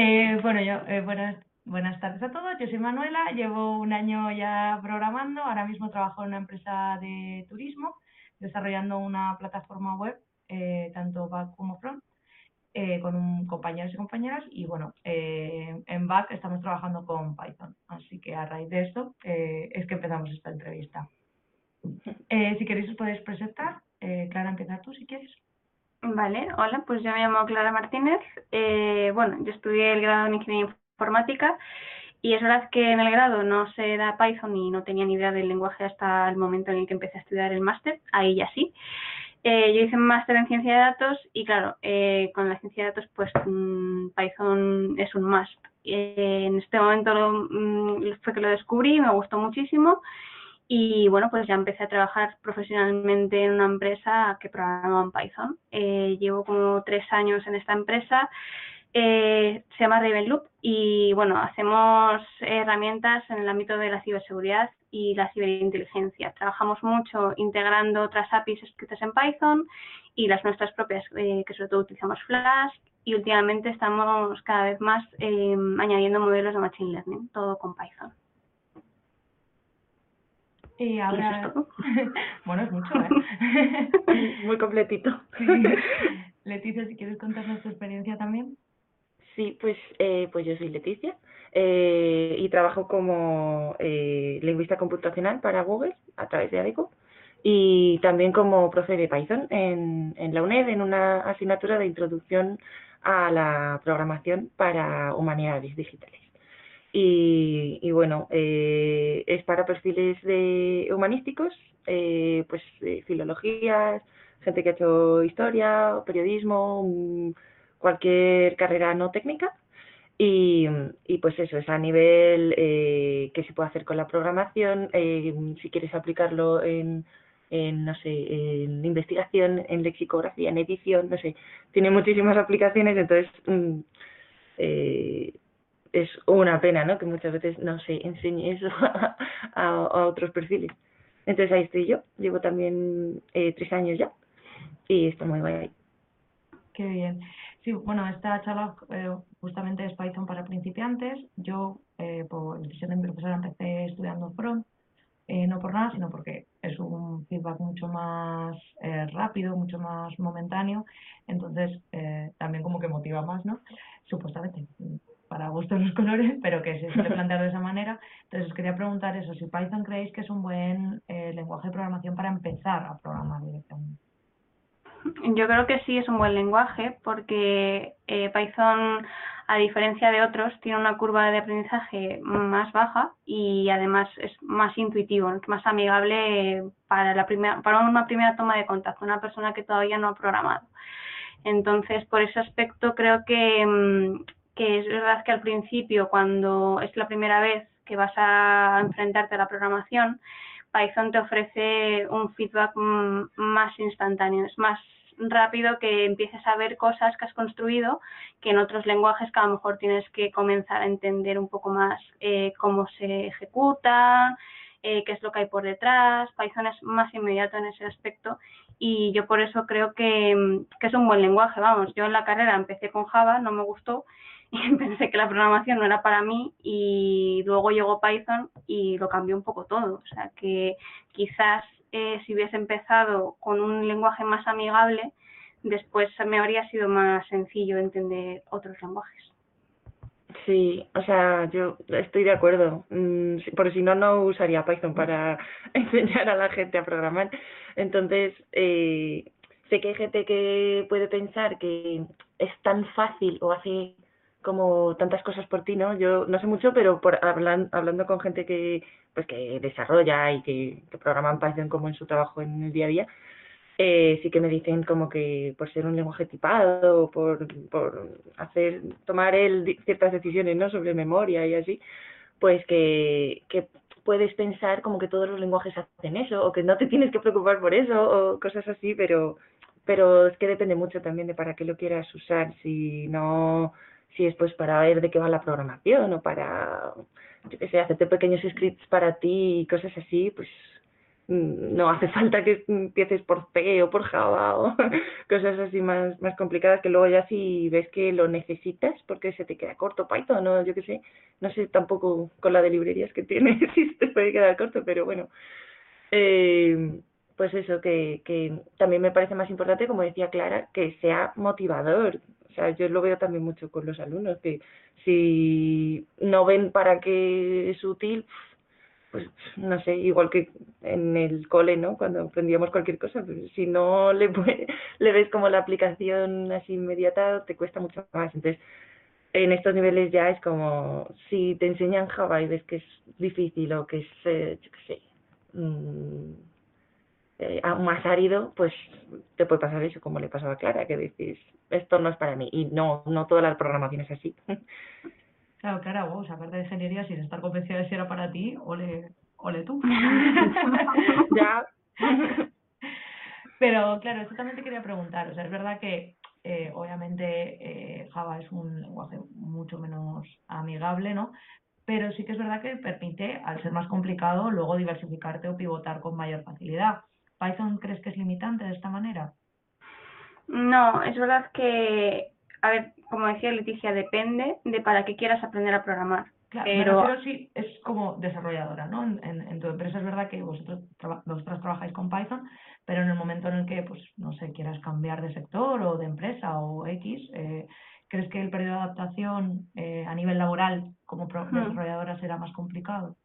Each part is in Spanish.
Eh, bueno, yo, eh, buenas, buenas tardes a todos. Yo soy Manuela, llevo un año ya programando. Ahora mismo trabajo en una empresa de turismo, desarrollando una plataforma web, eh, tanto back como front, eh, con un, compañeros y compañeras. Y bueno, eh, en back estamos trabajando con Python. Así que a raíz de esto eh, es que empezamos esta entrevista. Eh, si queréis os podéis presentar. Eh, Clara, empieza tú si quieres. Vale, hola, pues yo me llamo Clara Martínez. Eh, bueno, yo estudié el grado en Ingeniería Informática y es verdad que en el grado no se da Python y no tenía ni idea del lenguaje hasta el momento en el que empecé a estudiar el máster, ahí ya sí. Eh, yo hice un máster en ciencia de datos y claro, eh, con la ciencia de datos pues mmm, Python es un must. Eh, en este momento lo, mmm, fue que lo descubrí, me gustó muchísimo y bueno, pues ya empecé a trabajar profesionalmente en una empresa que programaba en Python. Eh, llevo como tres años en esta empresa. Eh, se llama Ravenloop y bueno, hacemos herramientas en el ámbito de la ciberseguridad y la ciberinteligencia. Trabajamos mucho integrando otras APIs escritas en Python y las nuestras propias, eh, que sobre todo utilizamos Flask y últimamente estamos cada vez más eh, añadiendo modelos de Machine Learning, todo con Python. Y ahora, bueno, es mucho, ¿eh? Muy completito. Sí. Leticia, si quieres contarnos tu experiencia también. Sí, pues, eh, pues yo soy Leticia eh, y trabajo como eh, lingüista computacional para Google a través de ADECO y también como profe de Python en, en la UNED en una asignatura de introducción a la programación para humanidades digitales. Y, y bueno, eh, es para perfiles de humanísticos, eh, pues eh, filologías, gente que ha hecho historia, periodismo, mm, cualquier carrera no técnica. Y, y pues eso, es a nivel eh, que se puede hacer con la programación, eh, si quieres aplicarlo en, en, no sé, en investigación, en lexicografía, en edición, no sé, tiene muchísimas aplicaciones, entonces mm, eh, es una pena, ¿no? Que muchas veces no se enseñe eso a, a, otros perfiles. Entonces ahí estoy yo, llevo también eh, tres años ya y estoy muy guay. Qué bien. Sí, bueno, esta charla eh, justamente es Python para principiantes. Yo, eh, por decisión de mi profesora, empecé estudiando front, eh, no por nada, sino porque es un feedback mucho más eh, rápido, mucho más momentáneo, entonces eh, también como que motiva más, ¿no? Supuestamente, para gustos los colores, pero que se suele plantear de esa manera. Entonces os quería preguntar eso, si Python creéis que es un buen eh, lenguaje de programación para empezar a programar directamente. Yo creo que sí es un buen lenguaje porque eh, Python, a diferencia de otros, tiene una curva de aprendizaje más baja y además es más intuitivo, más amigable para, la primera, para una primera toma de contacto, una persona que todavía no ha programado. Entonces, por ese aspecto creo que, mm, que es verdad que al principio, cuando es la primera vez que vas a enfrentarte a la programación, Python te ofrece un feedback más instantáneo, es más rápido que empieces a ver cosas que has construido que en otros lenguajes que a lo mejor tienes que comenzar a entender un poco más eh, cómo se ejecuta, eh, qué es lo que hay por detrás. Python es más inmediato en ese aspecto y yo por eso creo que, que es un buen lenguaje. Vamos, yo en la carrera empecé con Java, no me gustó y pensé que la programación no era para mí y luego llegó Python y lo cambió un poco todo. O sea que quizás eh, si hubiese empezado con un lenguaje más amigable, después me habría sido más sencillo entender otros lenguajes. Sí, o sea, yo estoy de acuerdo. Mm, por si no, no usaría Python para enseñar a la gente a programar. Entonces, eh, sé que hay gente que puede pensar que es tan fácil o hace como tantas cosas por ti, ¿no? Yo no sé mucho, pero por hablan, hablando con gente que pues que desarrolla y que, que programa en Python como en su trabajo en el día a día, eh, sí que me dicen como que por ser un lenguaje tipado, por, por hacer, tomar él ciertas decisiones, ¿no? Sobre memoria y así, pues que, que puedes pensar como que todos los lenguajes hacen eso, o que no te tienes que preocupar por eso, o cosas así, pero, pero es que depende mucho también de para qué lo quieras usar, si no si es pues para ver de qué va la programación o para, yo qué sé, hacerte pequeños scripts para ti y cosas así, pues mm, no hace falta que empieces por C o por Java o cosas así más, más complicadas que luego ya si ves que lo necesitas porque se te queda corto Python o yo qué sé, no sé tampoco con la de librerías que tienes si te puede quedar corto, pero bueno. Eh, pues eso, que, que también me parece más importante, como decía Clara, que sea motivador. Sea, yo lo veo también mucho con los alumnos, que si no ven para qué es útil, pues no sé, igual que en el cole, ¿no? Cuando aprendíamos cualquier cosa, pues si no le, le ves como la aplicación así inmediata, te cuesta mucho más. Entonces, en estos niveles ya es como, si te enseñan Java y ves que es difícil o que es, eh, yo qué sé, mmm, eh, más árido, pues te puede pasar eso, como le pasaba a Clara, que dices, esto no es para mí. Y no, no toda la programación es así. Claro, Clara, vos, aparte de ingeniería, sin estar convencida de si era para ti, ole, ole tú. ya. Pero claro, eso también te quería preguntar. O sea, es verdad que eh, obviamente eh, Java es un lenguaje mucho menos amigable, ¿no? Pero sí que es verdad que permite, al ser más complicado, luego diversificarte o pivotar con mayor facilidad. ¿Python crees que es limitante de esta manera? No, es verdad que, a ver, como decía Leticia, depende de para qué quieras aprender a programar. Claro, pero sí es como desarrolladora, ¿no? En, en, tu empresa es verdad que vosotros vosotras trabajáis con Python, pero en el momento en el que, pues, no sé, quieras cambiar de sector o de empresa o X, eh, ¿crees que el periodo de adaptación eh, a nivel laboral como hmm. desarrolladora será más complicado?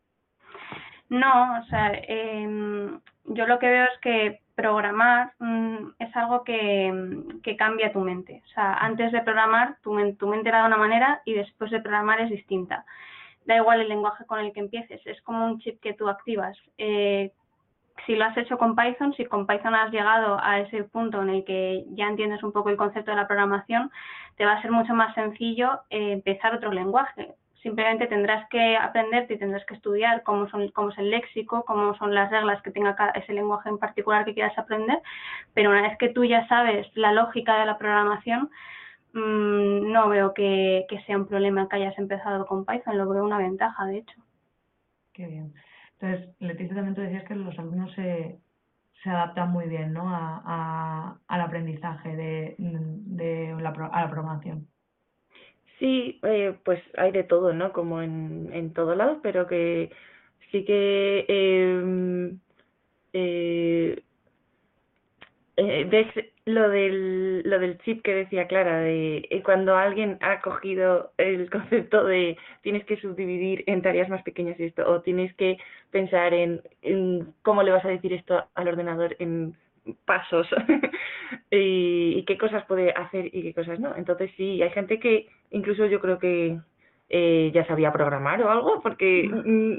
No, o sea, eh, yo lo que veo es que programar mm, es algo que, cambia tu mente. O sea, antes de programar, tu, tu mente era de una manera y después de programar es distinta. Da igual el lenguaje con el que empieces, es como un chip que tú activas. Eh, si lo has hecho con Python, si con Python has llegado a ese punto en el que ya entiendes un poco el concepto de la programación, te va a ser mucho más sencillo eh, empezar otro lenguaje simplemente tendrás que aprenderte y tendrás que estudiar cómo, son, cómo es el léxico, cómo son las reglas que tenga ese lenguaje en particular que quieras aprender, pero una vez que tú ya sabes la lógica de la programación, mmm, no veo que, que, sea un problema que hayas empezado con Python, lo veo una ventaja, de hecho. Qué bien. Entonces, Leticia, también tú decías que los alumnos se, se adaptan muy bien ¿no? a, a, al aprendizaje de, de la, a la programación. Sí, eh, pues hay de todo, ¿no? Como en, en todo lado, pero que sí que em, eh, eh, ves lo del, lo del chip que decía Clara, de eh, cuando alguien ha cogido el concepto de tienes que subdividir en tareas más pequeñas esto, o tienes que pensar en, en cómo le vas a decir esto al ordenador en pasos y, qué cosas puede hacer y qué cosas no. Entonces sí, hay gente que incluso yo creo que eh, ya sabía programar o algo, porque mm,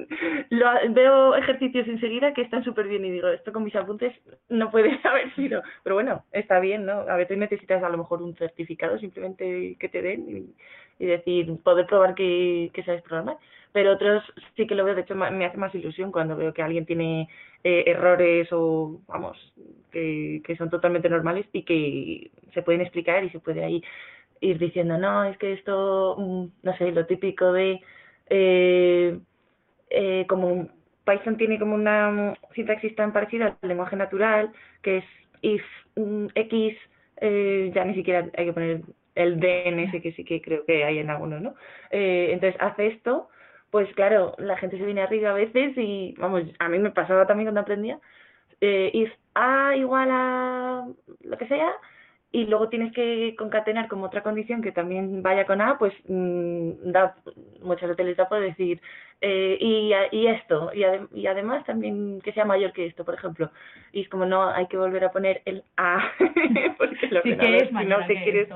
lo, veo ejercicios enseguida que están súper bien y digo, esto con mis apuntes no puede haber sido, pero bueno, está bien, ¿no? A veces necesitas a lo mejor un certificado simplemente que te den y, y decir, poder probar que, sabes programar. Pero otros sí que lo veo, de hecho me hace más ilusión cuando veo que alguien tiene eh, errores o, vamos, que, que son totalmente normales y que se pueden explicar y se puede ahí ir diciendo, no, es que esto, mm, no sé, lo típico de, eh, eh, como Python tiene como una sintaxis tan parecida al lenguaje natural, que es if mm, x, eh, ya ni siquiera hay que poner el DNS que sí que creo que hay en algunos, ¿no? Eh, entonces hace esto pues claro, la gente se viene arriba a veces y, vamos, a mí me pasaba también cuando aprendía, eh, A igual a lo que sea, y luego tienes que concatenar como otra condición que también vaya con A, pues mmm, da muchas hoteles da por decir eh, y, y esto, y, y además también que sea mayor que esto, por ejemplo. Y es como no hay que volver a poner el A, porque lo sí que es si no te quieres...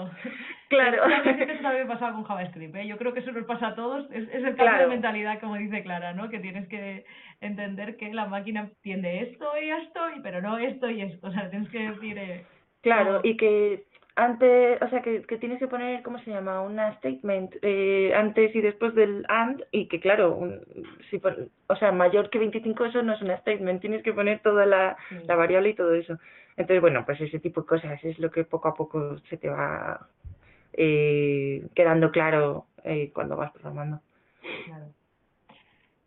Claro. Eso también pasaba con JavaScript, ¿eh? Yo creo que eso nos pasa a todos, es, es el cambio de mentalidad, como dice Clara, ¿no? Que tienes que entender que la máquina entiende esto y esto, pero no esto y esto, o sea, tienes que decir... Eh, Claro, y que antes, o sea, que, que tienes que poner, ¿cómo se llama? Una statement eh, antes y después del and y que claro, un, si o sea, mayor que 25 eso no es una statement, tienes que poner toda la, la variable y todo eso. Entonces, bueno, pues ese tipo de cosas es lo que poco a poco se te va eh, quedando claro eh, cuando vas programando. Claro.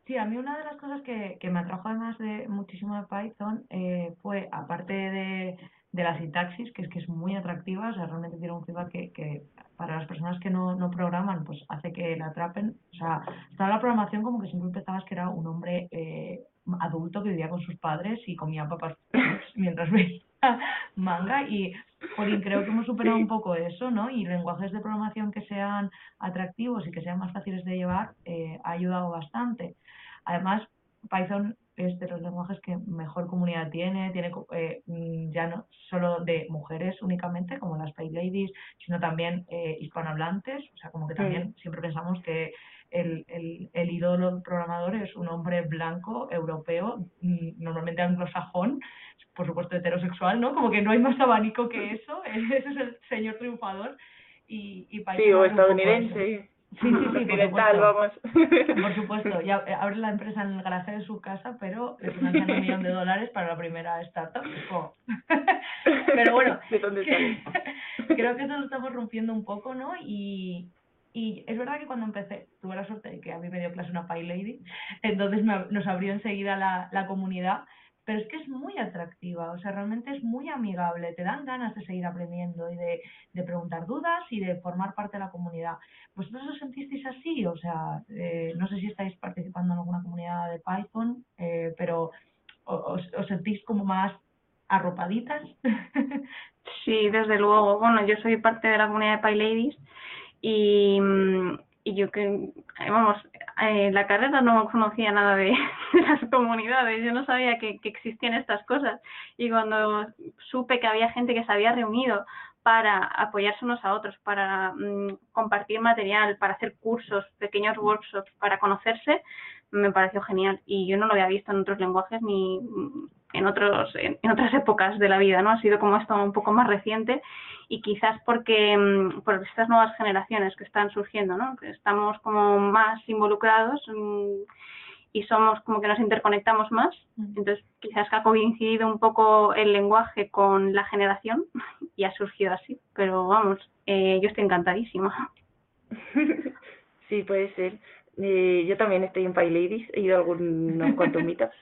Sí, a mí una de las cosas que, que me atrajo además de muchísimo de Python eh, fue, aparte de, de la sintaxis, que es que es muy atractiva, realmente tiene un feedback que, que para las personas que no, no programan, pues hace que la atrapen. O sea, estaba la programación como que siempre pensabas que era un hombre eh, adulto que vivía con sus padres y comía papas mientras veía manga y Jolín, creo que hemos superado un poco eso, ¿no? Y lenguajes de programación que sean atractivos y que sean más fáciles de llevar eh, ha ayudado bastante. Además, Python es de los lenguajes que mejor comunidad tiene, tiene eh, mm, ya no solo de mujeres únicamente, como las Pay Ladies, sino también eh, hispanohablantes, o sea, como que también siempre pensamos que el, el, el ídolo programador es un hombre blanco, europeo, mm, normalmente anglosajón, por supuesto heterosexual, ¿no? Como que no hay más abanico que eso, ese es el señor triunfador. Y, y sí, o estadounidense. Sí, sí, sí, por supuesto. vamos. Por supuesto, ya eh, abre la empresa en el garaje de su casa, pero le financian un millón de dólares para la primera startup. Pero bueno, ¿De dónde creo que eso lo estamos rompiendo un poco, ¿no? Y, y es verdad que cuando empecé, tuve la suerte de que a mí me dio clase una Pie Lady, entonces me, nos abrió enseguida la, la comunidad, pero es que es muy atractiva, o sea, realmente es muy amigable, te dan ganas de seguir aprendiendo y de, de preguntar dudas y de formar parte de la comunidad. ¿Vosotros os sentisteis así? O sea, eh, no sé si estáis participando en alguna comunidad de Python, eh, pero os, os sentís como más arropaditas. Sí, desde luego. Bueno, yo soy parte de la comunidad de PyLadies y, mm, y yo que, vamos, en la carrera no conocía nada de, las comunidades, yo no sabía que, que existían estas cosas. Y cuando supe que había gente que se había reunido para apoyarse unos a otros, para mm, compartir material, para hacer cursos, pequeños workshops, para conocerse, me pareció genial. Y yo no lo había visto en otros lenguajes ni en otros en, en otras épocas de la vida, ¿no? Ha sido como esto un poco más reciente y quizás porque mm, por estas nuevas generaciones que están surgiendo, ¿no? Que estamos como más involucrados mm, y somos como que nos interconectamos más, entonces quizás que ha coincidido un poco el lenguaje con la generación y ha surgido así, pero vamos, eh, yo estoy encantadísima. Sí, puede ser. Eh, yo también estoy en PyLadies, he ido a algunos cuantos meetups.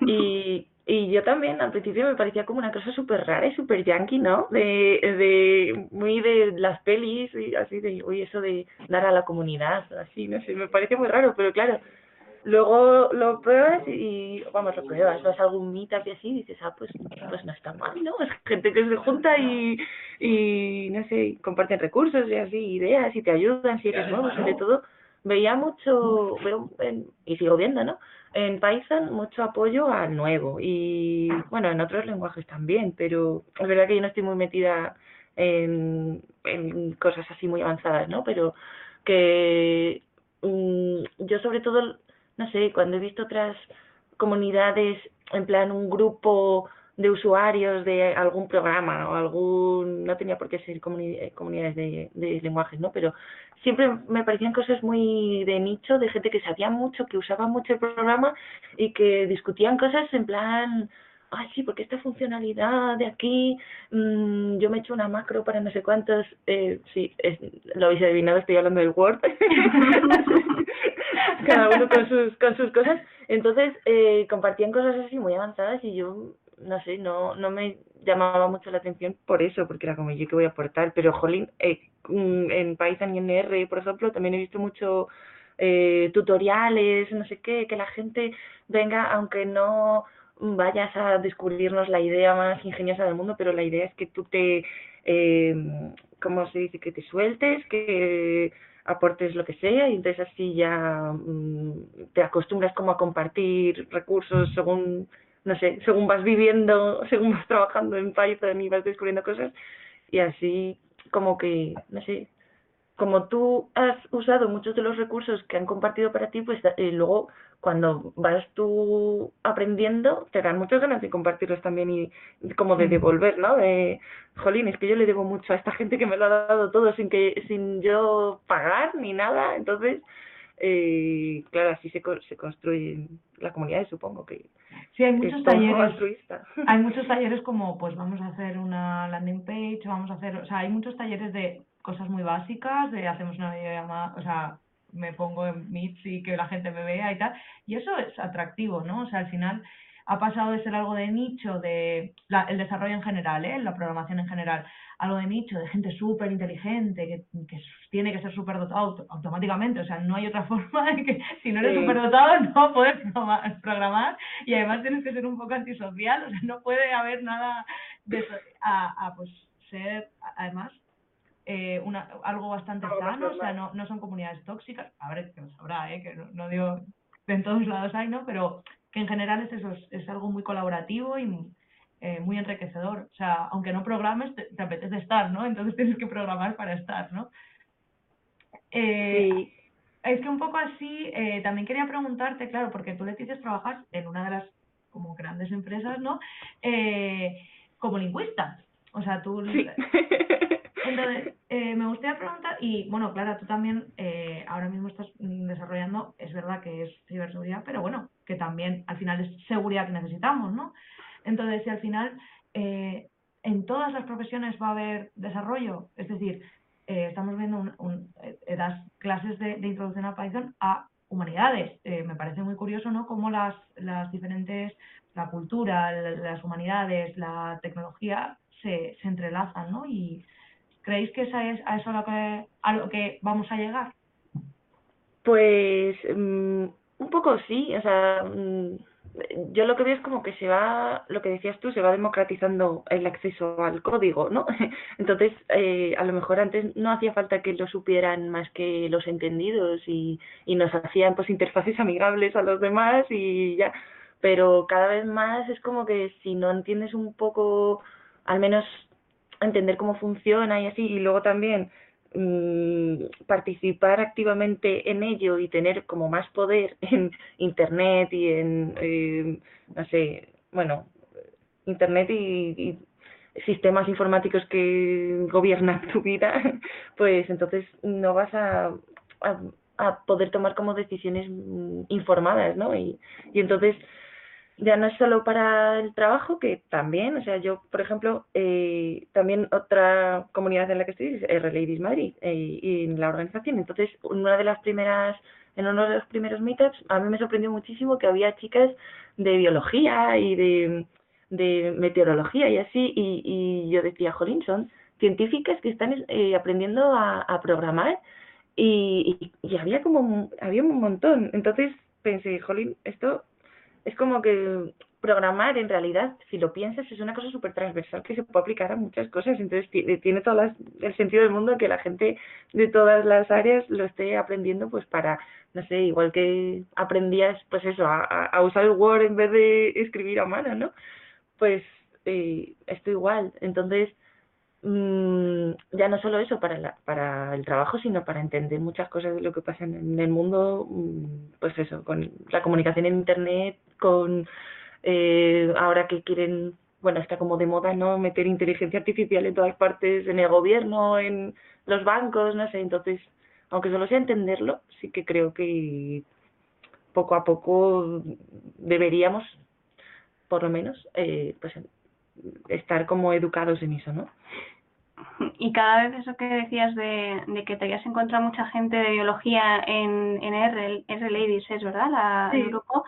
Y, y yo también al principio me parecía como una cosa súper rara y súper yankee, ¿no? De, de, muy de las pelis y así de, uy, eso de dar a la comunidad, así, no sé, me parece muy raro, pero claro, luego lo pruebas y, vamos, lo pruebas, vas a algún meetup y así y dices, ah, pues, pues no está mal, ¿no? Es gente que se junta y, y, no sé, comparten recursos y así, ideas y te ayudan si eres nuevo, sobre todo veía mucho, veo en, y sigo viendo, ¿no? En Python mucho apoyo al nuevo y bueno, en otros lenguajes también, pero es verdad que yo no estoy muy metida en, cosas así muy avanzadas, ¿no? Pero que mm, yo sobre todo, no sé, cuando he visto otras comunidades, en plan un grupo de usuarios de algún programa o algún, no tenía por qué ser comuni comunidades de, de lenguajes, ¿no? Pero siempre me parecían cosas muy de nicho, de gente que sabía mucho, que usaba mucho el programa y que discutían cosas en plan, ay, sí, porque esta funcionalidad de aquí, mmm, yo me he hecho una macro para no sé cuántos, eh, sí, es, lo habéis adivinado, estoy hablando del Word. Cada uno con sus, con sus cosas. Entonces, eh, compartían cosas así muy avanzadas y yo no sé, no, no me llamaba mucho la atención por eso, porque era como yo que voy a aportar, pero jolín, eh, en Python y en por ejemplo, también he visto mucho eh, tutoriales, no sé qué, que la gente venga, aunque no vayas a descubrirnos la idea más ingeniosa del mundo, pero la idea es que tú te, eh, ¿cómo se dice? Que te sueltes, que aportes lo que sea y entonces así ya mm, te acostumbras como a compartir recursos según no sé, según vas viviendo, según vas trabajando en Python y vas descubriendo cosas, y así como que, no sé, como tú has usado muchos de los recursos que han compartido para ti, pues eh, luego cuando vas tú aprendiendo, te dan muchas ganas de compartirlos también y como de devolver, ¿no? De, jolín, es que yo le debo mucho a esta gente que me lo ha dado todo sin que sin yo pagar ni nada, entonces eh, claro, así se, se construye la comunidad, supongo que. Sí, hay muchos talleres. Hay muchos talleres como, pues vamos a hacer una landing page, vamos a hacer, o sea, hay muchos talleres de cosas muy básicas, de hacemos una videollamada, o sea, me pongo en Meets y que la gente me vea y tal. Y eso es atractivo, ¿no? O sea, al final ha pasado de ser algo de nicho, de el desarrollo en general, ¿eh? la programación en general, algo de nicho, de gente súper inteligente, que, que, tiene que ser súper dotado automáticamente, o sea, no hay otra forma de que si no eres sí. súper dotado no puedes programar y además tienes que ser un poco antisocial, o sea, no puede haber nada de eso, a, a pues ser, además, eh, una, algo bastante sano, o sea, no, no son comunidades tóxicas, a ver, que lo sabrá, ¿eh? que no, no digo en todos lados hay, ¿no? Pero que en general es eso, es, algo muy colaborativo y eh, muy enriquecedor. O sea, aunque no programes, te, apetece estar, ¿no? Entonces tienes que programar para estar, ¿no? Eh, sí. Es que un poco así, eh, también quería preguntarte, claro, porque tú, Leticia, trabajas en una de las como grandes empresas, ¿no? Eh, como lingüista. O sea, tú... Sí. Entonces, eh, me gustaría preguntar, y bueno, Clara, tú también eh, ahora mismo estás desarrollando, es verdad que es ciberseguridad, pero bueno, que también al final es seguridad que necesitamos, ¿no? Entonces, si al final eh, en todas las profesiones va a haber desarrollo, es decir, eh, estamos viendo un, un, eh, das clases de, de, introducción a Python a humanidades. Eh, me parece muy curioso, ¿no? Cómo las, las diferentes, la cultura, las humanidades, la tecnología se, se entrelazan, ¿no? Y ¿Creéis que esa es a eso lo que, a lo que vamos a llegar? Pues um, un poco sí, o sea, um, yo lo que veo es como que se va, lo que decías tú, se va democratizando el acceso al código, ¿no? Entonces, eh, a lo mejor antes no hacía falta que lo supieran más que los entendidos y, y nos hacían pues interfaces amigables a los demás y ya, pero cada vez más es como que si no entiendes un poco, al menos entender cómo funciona y así, y luego también mmm, participar activamente en ello y tener como más poder en Internet y en, eh, no sé, bueno, Internet y, sistemas informáticos que gobiernan tu vida, pues entonces no vas a, a, a poder tomar como decisiones informadas, ¿no? Y, y entonces ya no es solo para el trabajo, que también, o sea, yo, por ejemplo, eh, también otra comunidad en la que estoy es R-Ladies Madrid eh, y en la organización. Entonces, una de las primeras, en uno de los primeros meetups, a mí me sorprendió muchísimo que había chicas de biología y de, meteorología y así, y, y yo decía, jolín, son científicas que están eh, aprendiendo a, a programar y, y, y había como, había un montón. Entonces pensé, jolín, esto es como que programar en realidad, si lo piensas, es una cosa súper transversal que se puede aplicar a muchas cosas. Entonces tiene todo el sentido del mundo que la gente de todas las áreas lo esté aprendiendo pues para, no sé, igual que aprendías pues eso, a, a usar el Word en vez de escribir a mano, ¿no? Pues eh, esto igual. Entonces, mmm, ya no solo eso para, la, para el trabajo, sino para entender muchas cosas de lo que pasa en el mundo, pues eso, con la comunicación en Internet, con eh, ahora que quieren, bueno, está como de moda, ¿no? Meter inteligencia artificial en todas partes, en el gobierno, en los bancos, no sé, entonces, aunque solo sea entenderlo, sí que creo que poco a poco deberíamos, por lo menos, eh, pues estar como educados en eso, ¿no? Y cada vez eso que decías de, de que te habías encontrado mucha gente de biología en, en R, R Ladies, es verdad, la, Sí. el grupo,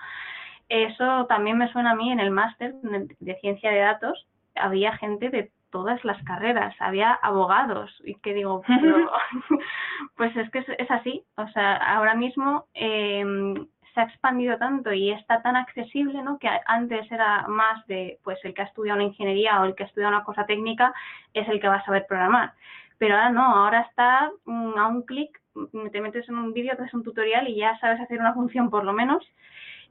eso también me suena a mí en el máster de ciencia de datos, había gente de todas las carreras, había abogados, y que digo, pero, pues es que es, es así, o sea, ahora mismo eh, se ha expandido tanto y está tan accesible, ¿no? Que antes era más de, pues el que ha estudiado una ingeniería o el que ha estudiado una cosa técnica es el que va a saber programar. Pero ahora no, ahora está mm, a un clic, mm, te metes en un vídeo, haces un tutorial y ya sabes hacer una función por lo menos.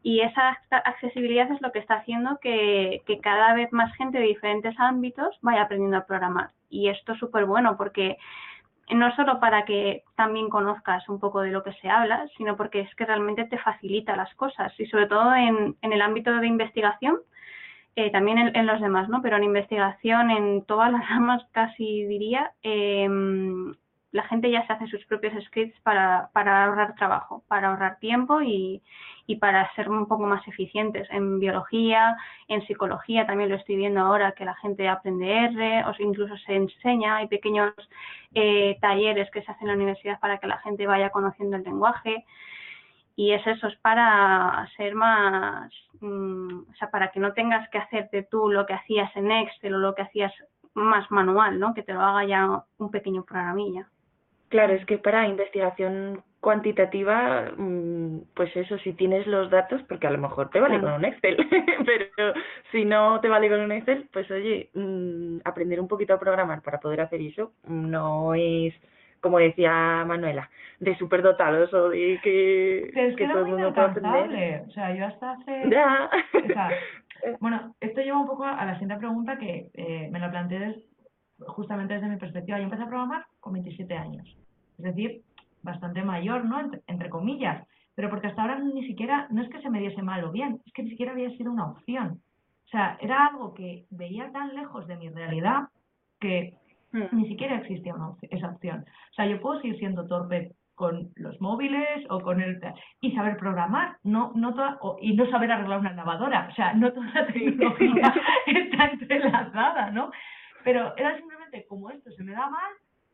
Y esa accesibilidad es lo que está haciendo que, que cada vez más gente de diferentes ámbitos vaya aprendiendo a programar. Y esto es súper bueno porque no solo para que también conozcas un poco de lo que se habla, sino porque es que realmente te facilita las cosas y sobre todo en, en el ámbito de investigación, eh, también en, los demás, ¿no? Pero en investigación, en todas las ramas casi diría, eh, la gente ya se hace sus propios scripts para, para ahorrar trabajo, para ahorrar tiempo y, para ser un poco más eficientes en biología, en psicología también lo estoy viendo ahora que la gente aprende R o incluso se enseña, hay pequeños eh, talleres que se hacen en la universidad para que la gente vaya conociendo el lenguaje y es eso, es para ser más, mm, o sea, para que no tengas que hacerte tú lo que hacías en Excel o lo que hacías más manual, ¿no? Que te lo haga ya un pequeño programilla. Claro, es que para investigación cuantitativa, mm, pues eso, si tienes los datos, porque a lo mejor te vale con un Excel, pero si no te vale con un Excel, pues oye, mm, aprender un poquito a programar para poder hacer eso no es, como decía Manuela, de superdotados o de que, que, todo el mundo puede aprender. O sea, yo hasta hace... Ya. bueno, esto lleva un poco a la siguiente pregunta que eh, me lo planteé justamente desde mi perspectiva. Yo empecé a programar con 27 años. Es decir, bastante mayor, ¿no? Entre, comillas. Pero porque hasta ahora ni siquiera, no es que se me diese mal o bien, es que ni siquiera había sido una opción. O sea, era algo que veía tan lejos de mi realidad que hmm. ni siquiera existía esa opción. O sea, yo puedo seguir siendo torpe con los móviles o con el y saber programar no no toda, y no saber arreglar una lavadora o sea no toda la tecnología está entrelazada no pero era simplemente como esto se me da mal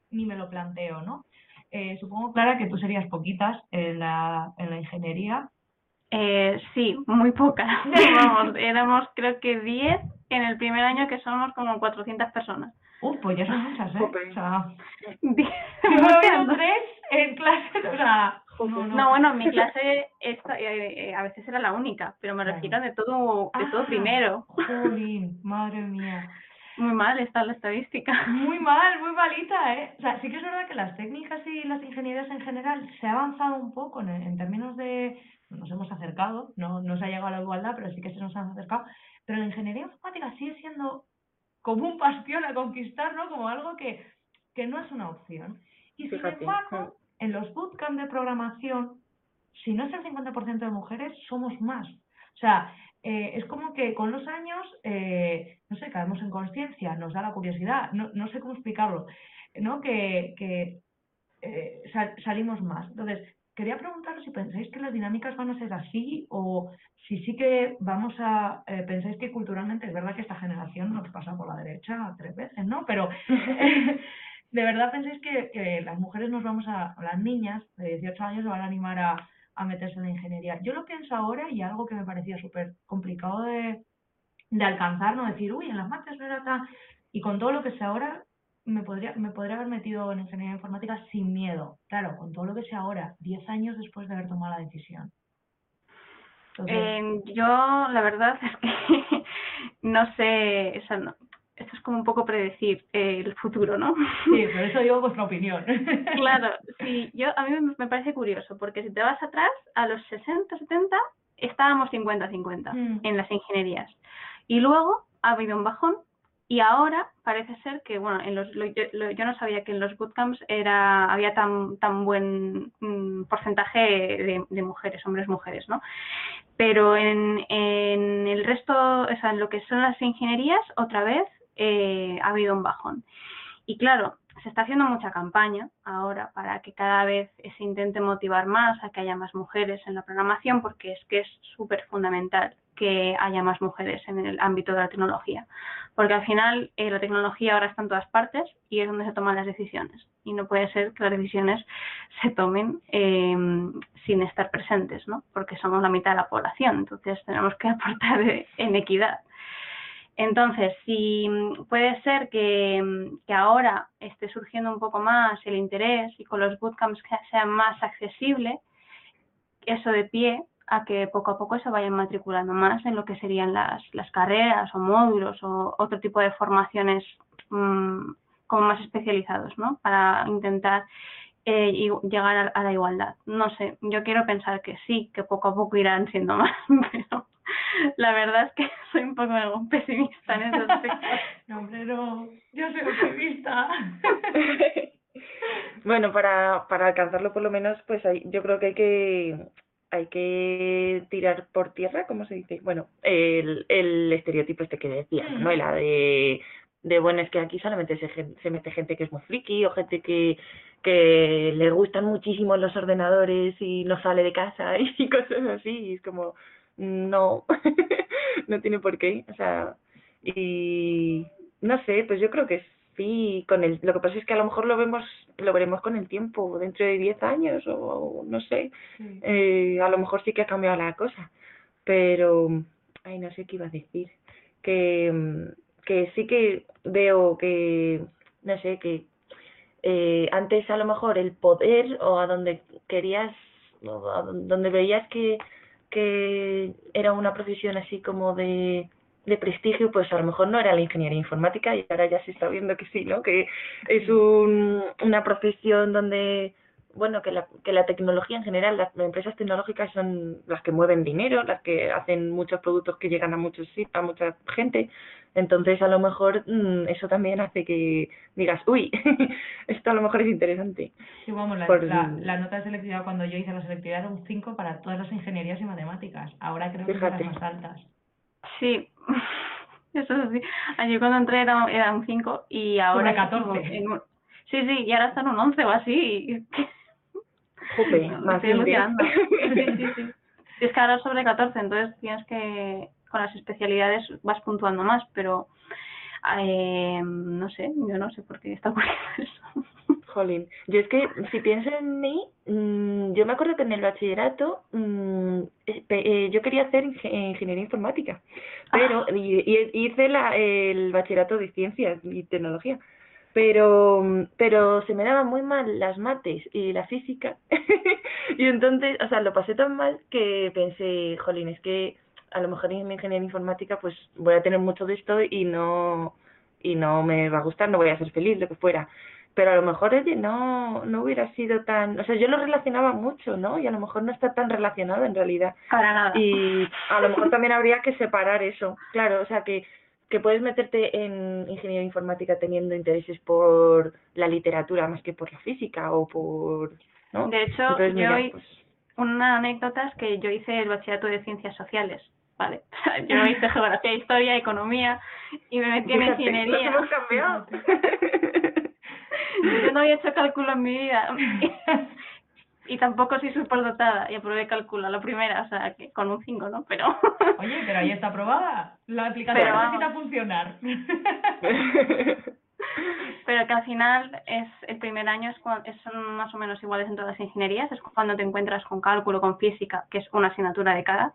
ni me lo planteo no eh, supongo Clara que tú serías poquitas en la en la ingeniería. Eh, sí muy pocas. Vamos éramos creo que 10 en el primer año que somos como 400 personas. Uh, pues ya son muchas, ¿eh? O sea, tres en clase, o sea... No, bueno, en mi clase esta, eh, eh, a veces era la única, pero me refiero de todo, de todo ah, primero. Jolín, madre mía. Muy mal está la estadística. Muy mal, muy malita, ¿eh? O sea, sí que es verdad que las técnicas y las ingenierías en general se ha avanzado un poco en, en términos de... Nos hemos acercado, no, no se ha llegado a la igualdad, pero sí que se nos ha acercado. Pero la ingeniería informática sigue siendo como un bastión a conquistar, ¿no? Como algo que, que no es una opción. Y sin embargo, en los bootcamps de programación, si no es el 50% de mujeres, somos más. O sea, eh, es como que con los años, eh, no sé, caemos en conciencia, nos da la curiosidad, no, no sé cómo explicarlo, ¿no? Que, que eh, salimos más. Entonces, quería preguntaros si pensáis que las dinámicas van a ser así o si sí que vamos a, eh, pensáis que culturalmente es verdad que esta generación nos pasa por la derecha tres veces, ¿no? Pero de verdad pensáis que, que, las mujeres nos vamos a, las niñas de 18 años se van a animar a, a meterse en la ingeniería. Yo lo pienso ahora y algo que me parecía súper complicado de, de alcanzar, no decir, uy, en las mates no era tan... Y con todo lo que sé ahora, me podría, me podría haber metido en ingeniería informática sin miedo. Claro, con todo lo que sé ahora, 10 años después de haber tomado la decisión. Eh, yo, la verdad es que no sé, eso no, esto es como un poco predecir el futuro, ¿no? Sí, por eso digo vuestra opinión. claro, sí, yo, a mí me parece curioso, porque si te vas atrás, a los 60, 70, estábamos 50-50 mm. en las ingenierías. Y luego ha habido un bajón y ahora parece ser que, bueno, en los, yo, no sabía que en los bootcamps era, había tan, tan buen mm, porcentaje de, de, mujeres, hombres, mujeres, ¿no? Pero en, en el resto, o sea, en lo que son las ingenierías, otra vez eh, ha habido un bajón. Y claro, se está haciendo mucha campaña ahora para que cada vez se intente motivar más a que haya más mujeres en la programación, porque es que es súper fundamental que haya más mujeres en el ámbito de la tecnología. Porque al final eh, la tecnología ahora está en todas partes y es donde se toman las decisiones. Y no puede ser que las decisiones se tomen eh, sin estar presentes, ¿no? Porque somos la mitad de la población, entonces tenemos que aportar en equidad. Entonces, si puede ser que, que, ahora esté surgiendo un poco más el interés y con los bootcamps que sean más accesible, eso de pie a que poco a poco se vayan matriculando más en lo que serían las, las carreras o módulos o otro tipo de formaciones mmm, como más especializados, ¿no? Para intentar eh, llegar a, la igualdad. No sé, yo quiero pensar que sí, que poco a poco irán siendo más, pero la verdad es que soy un poco pesimista en ese aspecto. no, hombre, no, yo soy optimista. bueno, para, para alcanzarlo por lo menos, pues hay, yo creo que hay que hay que tirar por tierra, ¿cómo se dice? Bueno, el, el estereotipo este que decía, ¿no? La de, de, bueno, es que aquí solamente se, se mete gente que es muy friki o gente que, que le gustan muchísimo los ordenadores y no sale de casa y cosas así, y es como, no, no tiene por qué, o sea, y no sé, pues yo creo que sí, con el, lo que pasa es que a lo mejor lo vemos, lo veremos con el tiempo, dentro de 10 años o, no sé, eh, a lo mejor sí que ha cambiado la cosa, pero, ay, no sé qué iba a decir, que, que sí que veo que, no sé, que eh, antes a lo mejor el poder o a donde querías, o a donde veías que, que era una profesión así como de, de prestigio, pues a lo mejor no era la ingeniería informática y ahora ya se está viendo que sí, ¿no? Que es un, una profesión donde bueno, que la, que la tecnología en general, las, empresas tecnológicas son las que mueven dinero, las que hacen muchos productos que llegan a muchos a mucha gente. Entonces, a lo mejor mm, eso también hace que digas, uy, esto a lo mejor es interesante. Sí, vamos, la, la, nota de selectividad cuando yo hice la selectividad era un 5 para todas las ingenierías y matemáticas. Ahora creo que son las más altas. Sí, eso es así. Ayer cuando entré era, era un 5 y ahora... 14. sí, sí, y ahora están un 11 o así. Jope, más estoy emocionando. Sí, sí, sí. Es que ahora sobre 14, entonces tienes que, con las especialidades vas puntuando más, pero eh, no sé, yo no sé por qué está ocurriendo eso. Jolín, yo es que si pienso en mí, mmm, yo me acuerdo que en el bachillerato mmm, eh, yo quería hacer ingeniería informática, pero ah. y, y hice la, el bachillerato de ciencias y tecnología pero pero se me daban muy mal las mates y la física y entonces o sea lo pasé tan mal que pensé jolín es que a lo mejor en mi ingeniería informática pues voy a tener mucho de esto y no y no me va a gustar no voy a ser feliz lo que fuera. Pero a lo mejor oye no no hubiera sido tan o sea yo lo relacionaba mucho no y a lo mejor no está tan relacionado en realidad. Para nada. Y a lo mejor también habría que separar eso. Claro o sea que que puedes meterte en ingeniería informática teniendo intereses por la literatura más que por la física o por... ¿no? De hecho, yo pues una anécdota es que yo hice el bachillerato de ciencias sociales, ¿vale? yo hice geografía, historia, economía y me metí en ingeniería. hemos cambiado. yo no había hecho cálculo en mi vida. y tampoco soy dotada y aprobé cálculo la primera, o sea, que con un 5, ¿no? Pero... Oye, pero ahí está aprobada. La aplicación pero, necesita funcionar. pero que al final es el primer año es cuando, son más o menos iguales en todas las ingenierías, es cuando te encuentras con cálculo, con física, que es una asignatura de cada,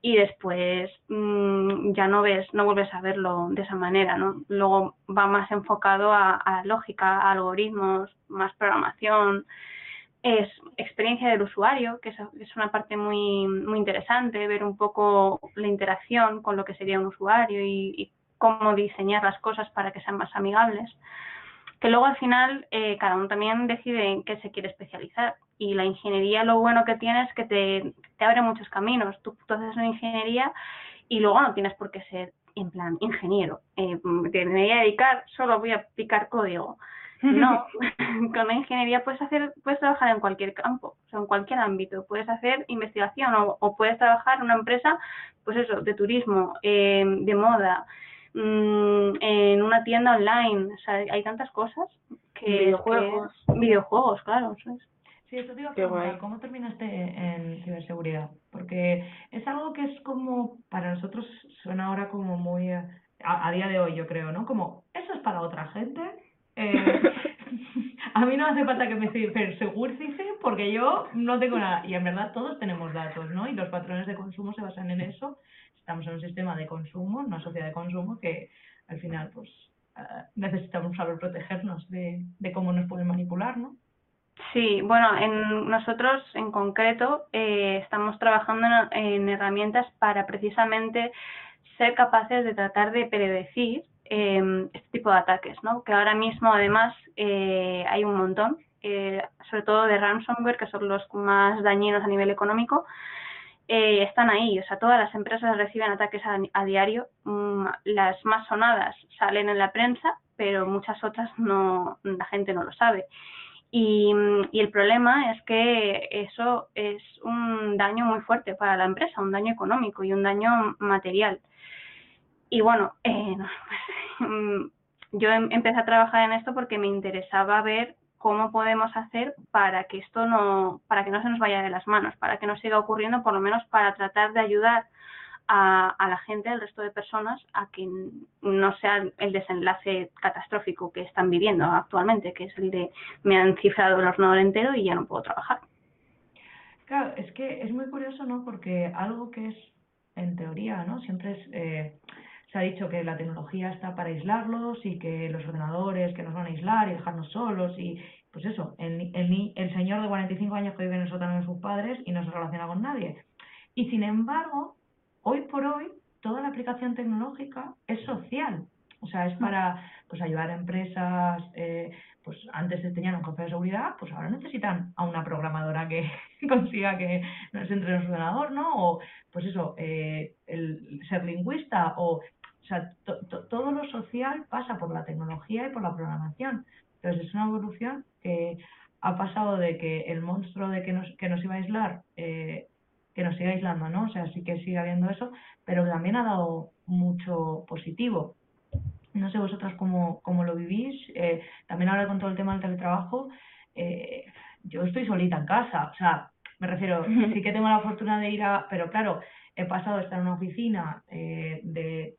y después mmm, ya no ves, no vuelves a verlo de esa manera, ¿no? Luego va más enfocado a, lógica, a algoritmos, más programación, es experiencia del usuario, que es una parte muy, muy interesante, ver un poco la interacción con lo que sería un usuario y, cómo diseñar las cosas para que sean más amigables. Que luego al final eh, cada uno también decide en qué se quiere especializar. Y la ingeniería lo bueno que tiene es que te, te abre muchos caminos. Tú, tú haces una ingeniería y luego no tienes por qué ser en plan ingeniero. Eh, me voy a dedicar, solo voy a aplicar código. No, con la ingeniería puedes hacer, puedes trabajar en cualquier campo, o sea, en cualquier ámbito. Puedes hacer investigación o, puedes trabajar en una empresa, pues eso, de turismo, eh, de moda, mm, en una tienda online. O sea, hay tantas cosas que videojuegos, videojuegos, claro, eso es. Sí, esto te iba a preguntar, ¿cómo terminaste en ciberseguridad? Porque es algo que es como, para nosotros suena ahora como muy, a, a día de hoy yo creo, ¿no? Como, eso es para otra gente, eh, a mí no hace falta que me cibersegurice porque yo no tengo nada. Y en verdad todos tenemos datos, ¿no? Y los patrones de consumo se basan en eso. Estamos en un sistema de consumo, una sociedad de consumo que al final pues eh, necesitamos saber protegernos de, de cómo nos pueden manipular, ¿no? Sí, bueno, en nosotros en concreto eh, estamos trabajando en, herramientas para precisamente ser capaces de tratar de predecir eh, este tipo de ataques, ¿no? Que ahora mismo además eh, hay un montón, eh, sobre todo de ransomware, que son los más dañinos a nivel económico, eh, están ahí. O sea, todas las empresas reciben ataques a, diario. Mm, las más sonadas salen en la prensa, pero muchas otras no, la gente no lo sabe. Y, y, el problema es que eso es un daño muy fuerte para la empresa, un daño económico y un daño material. Y bueno, eh, mm, yo em, empecé a trabajar en esto porque me interesaba ver cómo podemos hacer para que esto no, para que no se nos vaya de las manos, para que no siga ocurriendo, por lo menos para tratar de ayudar a, la gente, al resto de personas, a que no sea el desenlace catastrófico que están viviendo actualmente, que es el de me han cifrado el ordenador entero y ya no puedo trabajar. Claro, es que es muy curioso, ¿no? Porque algo que es, en teoría, ¿no? Siempre es, eh, se ha dicho que la tecnología está para aislarlos y que los ordenadores que nos van a aislar y dejarnos solos y, pues eso, el, el, el señor de 45 años que vive en el sótano de sus padres y no se relaciona con nadie. Y sin embargo, hoy por hoy, toda la aplicación tecnológica es social. O sea, es para pues ayudar a empresas, eh, pues antes tenían un jefe de seguridad, pues ahora necesitan a una programadora que consiga que no se entre en su ordenador, ¿no? O, pues eso, eh, el ser lingüista, o, o sea, to, todo lo social pasa por la tecnología y por la programación. Entonces es una evolución que ha pasado de que el monstruo de que nos, que nos iba a aislar, eh, que nos siga aislando, ¿no? O sea, sí que sigue habiendo eso, pero también ha dado mucho positivo no sé vosotras cómo, cómo lo vivís. Eh, también ahora con todo el tema del teletrabajo, eh, yo estoy solita en casa. O sea, me refiero, sí que tengo la fortuna de ir a... Pero claro, he pasado de estar en una oficina, eh, de,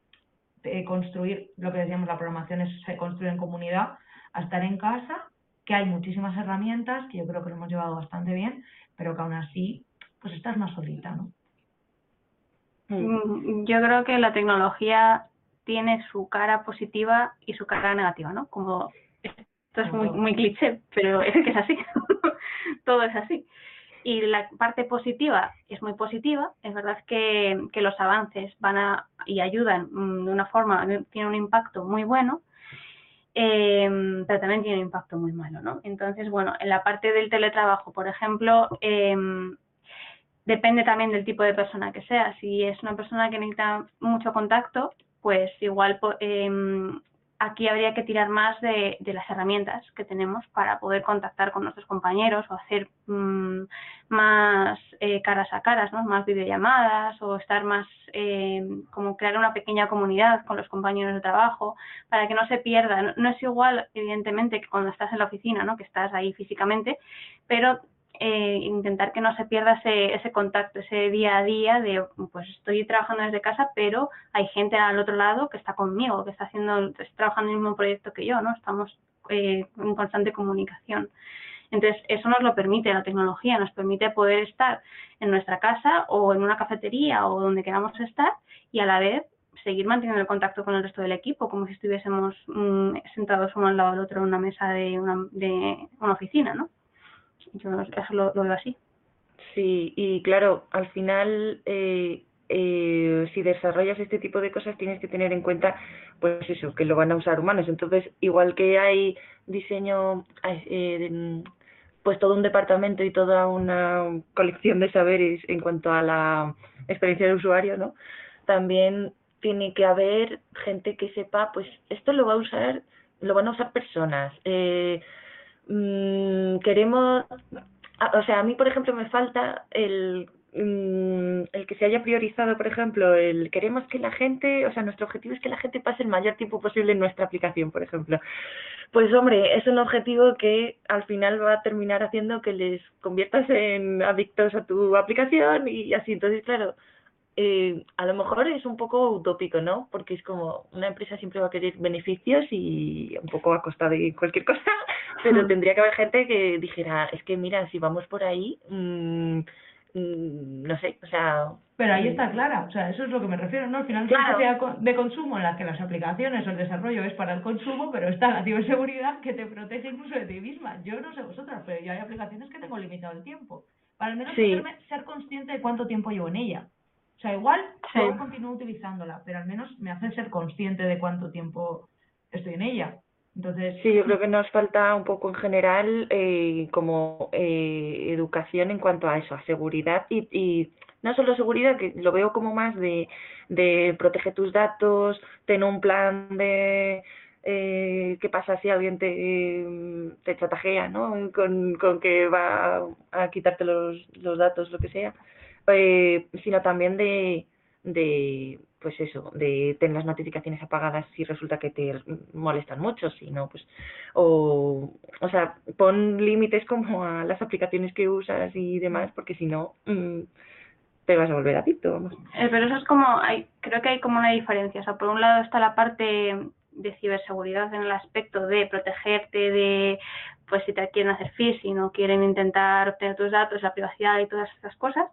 de construir, lo que decíamos, la programación es, se construye en comunidad, a estar en casa, que hay muchísimas herramientas, que yo creo que lo hemos llevado bastante bien, pero que aún así, pues estás más solita, ¿no? Mm, yo creo que la tecnología tiene su cara positiva y su cara negativa, ¿no? Como esto es muy, muy cliché, pero es que es así. Todo es así. Y la parte positiva es muy positiva. Es verdad que, que los avances van a y ayudan de una forma, tienen un impacto muy bueno, eh, pero también tiene un impacto muy malo, ¿no? Entonces, bueno, en la parte del teletrabajo, por ejemplo, eh, depende también del tipo de persona que sea. Si es una persona que necesita mucho contacto, pues igual eh, aquí habría que tirar más de, de, las herramientas que tenemos para poder contactar con nuestros compañeros o hacer mmm, más eh, caras a caras, ¿no? más videollamadas o estar más, eh, como crear una pequeña comunidad con los compañeros de trabajo para que no se pierda. No, no es igual, evidentemente, que cuando estás en la oficina, ¿no? que estás ahí físicamente, pero eh, intentar que no se pierda ese, ese contacto, ese día a día de, pues estoy trabajando desde casa, pero hay gente al otro lado que está conmigo, que está haciendo, está trabajando en el mismo proyecto que yo, ¿no? Estamos eh, en constante comunicación. Entonces, eso nos lo permite la tecnología, nos permite poder estar en nuestra casa o en una cafetería o donde queramos estar y a la vez seguir manteniendo el contacto con el resto del equipo, como si estuviésemos mmm, sentados uno al lado del otro en una mesa de una, de una oficina, ¿no? Yo eso lo, veo así. Sí, y claro, al final, eh, eh, si desarrollas este tipo de cosas, tienes que tener en cuenta, pues eso, que lo van a usar humanos. Entonces, igual que hay diseño, eh, pues todo un departamento y toda una colección de saberes en cuanto a la experiencia de usuario, ¿no? También tiene que haber gente que sepa, pues esto lo va a usar, lo van a usar personas. Eh, mmm, queremos, o sea, a mí, por ejemplo, me falta el, mmm, el que se haya priorizado, por ejemplo, el queremos que la gente, o sea, nuestro objetivo es que la gente pase el mayor tiempo posible en nuestra aplicación, por ejemplo. Pues hombre, es un objetivo que al final va a terminar haciendo que les conviertas en adictos a tu aplicación y así. Entonces, claro, eh, a lo mejor es un poco utópico, ¿no? Porque es como una empresa siempre va a querer beneficios y un poco a costa de cualquier cosa, pero tendría que haber gente que dijera, es que mira, si vamos por ahí, mmm, mmm, no sé, o sea... Pero ahí está clara, o sea, eso es lo que me refiero, ¿no? Al final claro. sea de consumo en la que las aplicaciones o el desarrollo es para el consumo, pero está la ciberseguridad que te protege incluso de ti misma. Yo no sé vosotras, pero yo hay aplicaciones que tengo limitado el tiempo. Para al menos sí. poderme ser consciente de cuánto tiempo llevo en ella. O sea, igual sí. puedo continuar utilizándola, pero al menos me hace ser consciente de cuánto tiempo estoy en ella. Entonces, sí, yo creo que nos falta un poco en general eh, como eh, educación en cuanto a eso, a seguridad y, y no solo seguridad, que lo veo como más de, de protege tus datos, ten un plan de eh, qué pasa si alguien te, te chatajea, ¿no? Con, con que va a quitarte los, los datos, lo que sea eh, sino también de, de pues eso, de tener las notificaciones apagadas si resulta que te molestan mucho, si no, pues, o, o sea, pon límites como a las aplicaciones que usas y demás, porque si no, mm, te vas a volver adicto, vamos. Eh, pero eso es como, hay, creo que hay como una diferencia, o sea, por un lado está la parte de ciberseguridad en el aspecto de protegerte de, pues si te quieren hacer phishing o quieren intentar obtener tus datos, la privacidad y todas estas cosas,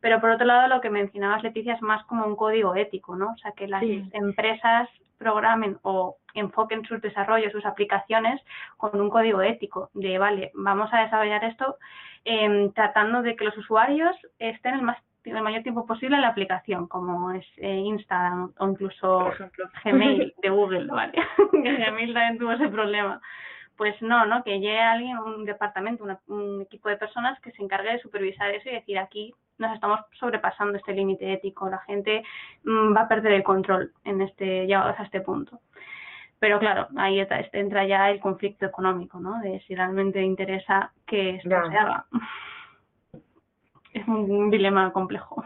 pero por otro lado, lo que mencionabas, Leticia, es más como un código ético, ¿no? O sea, que las empresas programen o enfoquen sus desarrollos, sus aplicaciones con un código ético de, vale, vamos a desarrollar esto eh, tratando de que los usuarios estén el, más, el mayor tiempo posible en la aplicación, como es eh, Instagram o incluso Gmail de Google, ¿vale? Gmail también tuvo ese problema pues no, ¿no? Que llegue alguien, un departamento, un equipo de personas que se encargue de supervisar eso y decir aquí nos estamos sobrepasando este límite ético, la gente mm, va a perder el control en este llegados a este punto. Pero claro, ahí entra ya el conflicto económico, ¿no? De si realmente interesa que esto se haga. Es un, dilema complejo.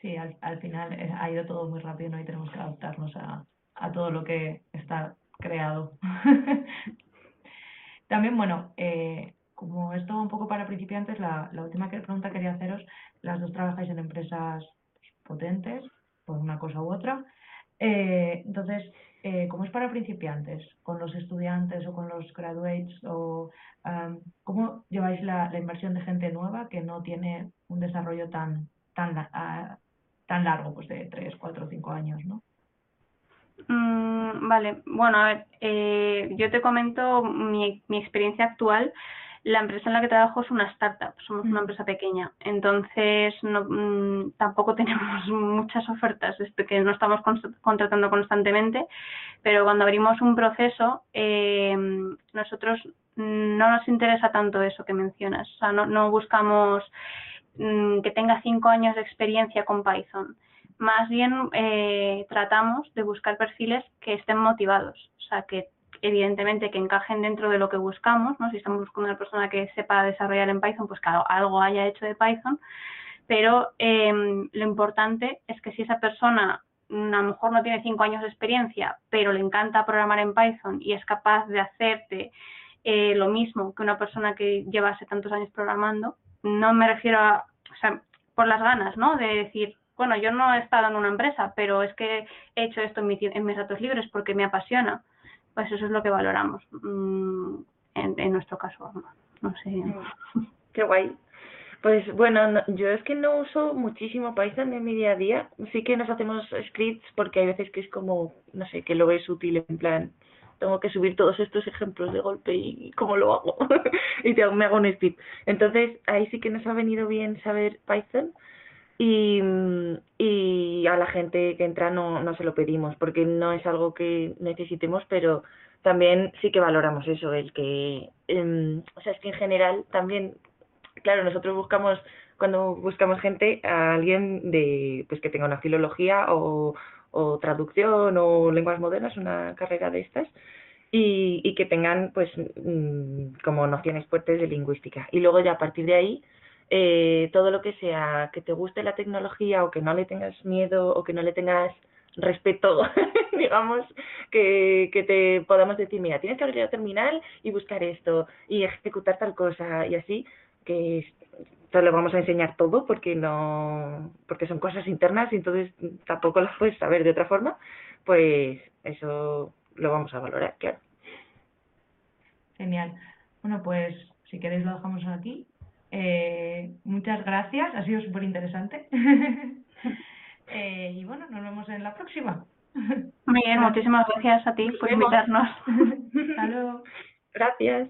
Sí, al, al final eh, ha ido todo muy rápido, ¿no? Y tenemos que adaptarnos a, a todo lo que está creado. También, bueno, eh, como esto un poco para principiantes, la, la última pregunta quería haceros, las dos trabajáis en empresas potentes, por una cosa u otra. Eh, entonces, eh, ¿cómo es para principiantes? ¿Con los estudiantes o con los graduates? O, ¿Cómo lleváis la, inversión de gente nueva que no tiene un desarrollo tan, tan, tan largo, pues de 3, 4, 5 años, ¿no? Mm, vale, bueno, a ver, eh, yo te comento mi, mi experiencia actual. La empresa en la que trabajo es una startup, somos una mm. empresa pequeña, entonces no, mm, tampoco tenemos muchas ofertas, es que no estamos contratando constantemente, pero cuando abrimos un proceso, eh, nosotros no nos interesa tanto eso que mencionas, o sea, no, no buscamos que tenga cinco años de experiencia con Python más bien eh, tratamos de buscar perfiles que estén motivados, o sea, que evidentemente que encajen dentro de lo que buscamos, ¿no? Si estamos buscando una persona que sepa desarrollar en Python, pues claro, algo haya hecho de Python, pero em, lo importante es que si esa persona a lo mejor no tiene cinco años de experiencia, pero le encanta programar en Python y es capaz de hacerte eh, lo mismo que una persona que llevase tantos años programando, no me refiero a, o sea, por las ganas, ¿no? De decir, bueno, yo no he estado en una empresa, pero es que he hecho esto en, mis ratos libres porque me apasiona. Pues eso es lo que valoramos mm, en, nuestro caso. No, sé. Qué guay. Pues bueno, yo es que no uso muchísimo Python en mi día a día. Sí que nos hacemos scripts porque hay veces que es como, no sé, que lo ves útil en plan, tengo que subir todos estos ejemplos de golpe y cómo lo hago. y te, me hago un script. Entonces ahí sí que nos ha venido bien saber Python y, a la gente que entra no, no se lo pedimos porque no es algo que necesitemos, pero también sí que valoramos eso, el que, em, o sea, es que en general también, claro, nosotros buscamos, cuando buscamos gente, a alguien de, pues que tenga una filología o, o traducción o lenguas modernas, una carrera de estas, y, y que tengan, pues, mm, como nociones fuertes de lingüística. Y luego ya a partir de ahí, eh, todo lo que sea que te guste la tecnología o que no le tengas miedo o que no le tengas respeto, digamos, que, que te podamos decir, mira, tienes que abrir la terminal y buscar esto y ejecutar tal cosa y así, que te lo vamos a enseñar todo porque no porque son cosas internas y entonces tampoco las puedes saber de otra forma, pues eso lo vamos a valorar, claro. Genial. Bueno, pues si queréis lo dejamos aquí eh, muchas gracias, ha sido súper interesante. eh, y bueno, nos vemos en la próxima. Muy bien, muchísimas gracias a ti por invitarnos. Hasta luego. Gracias.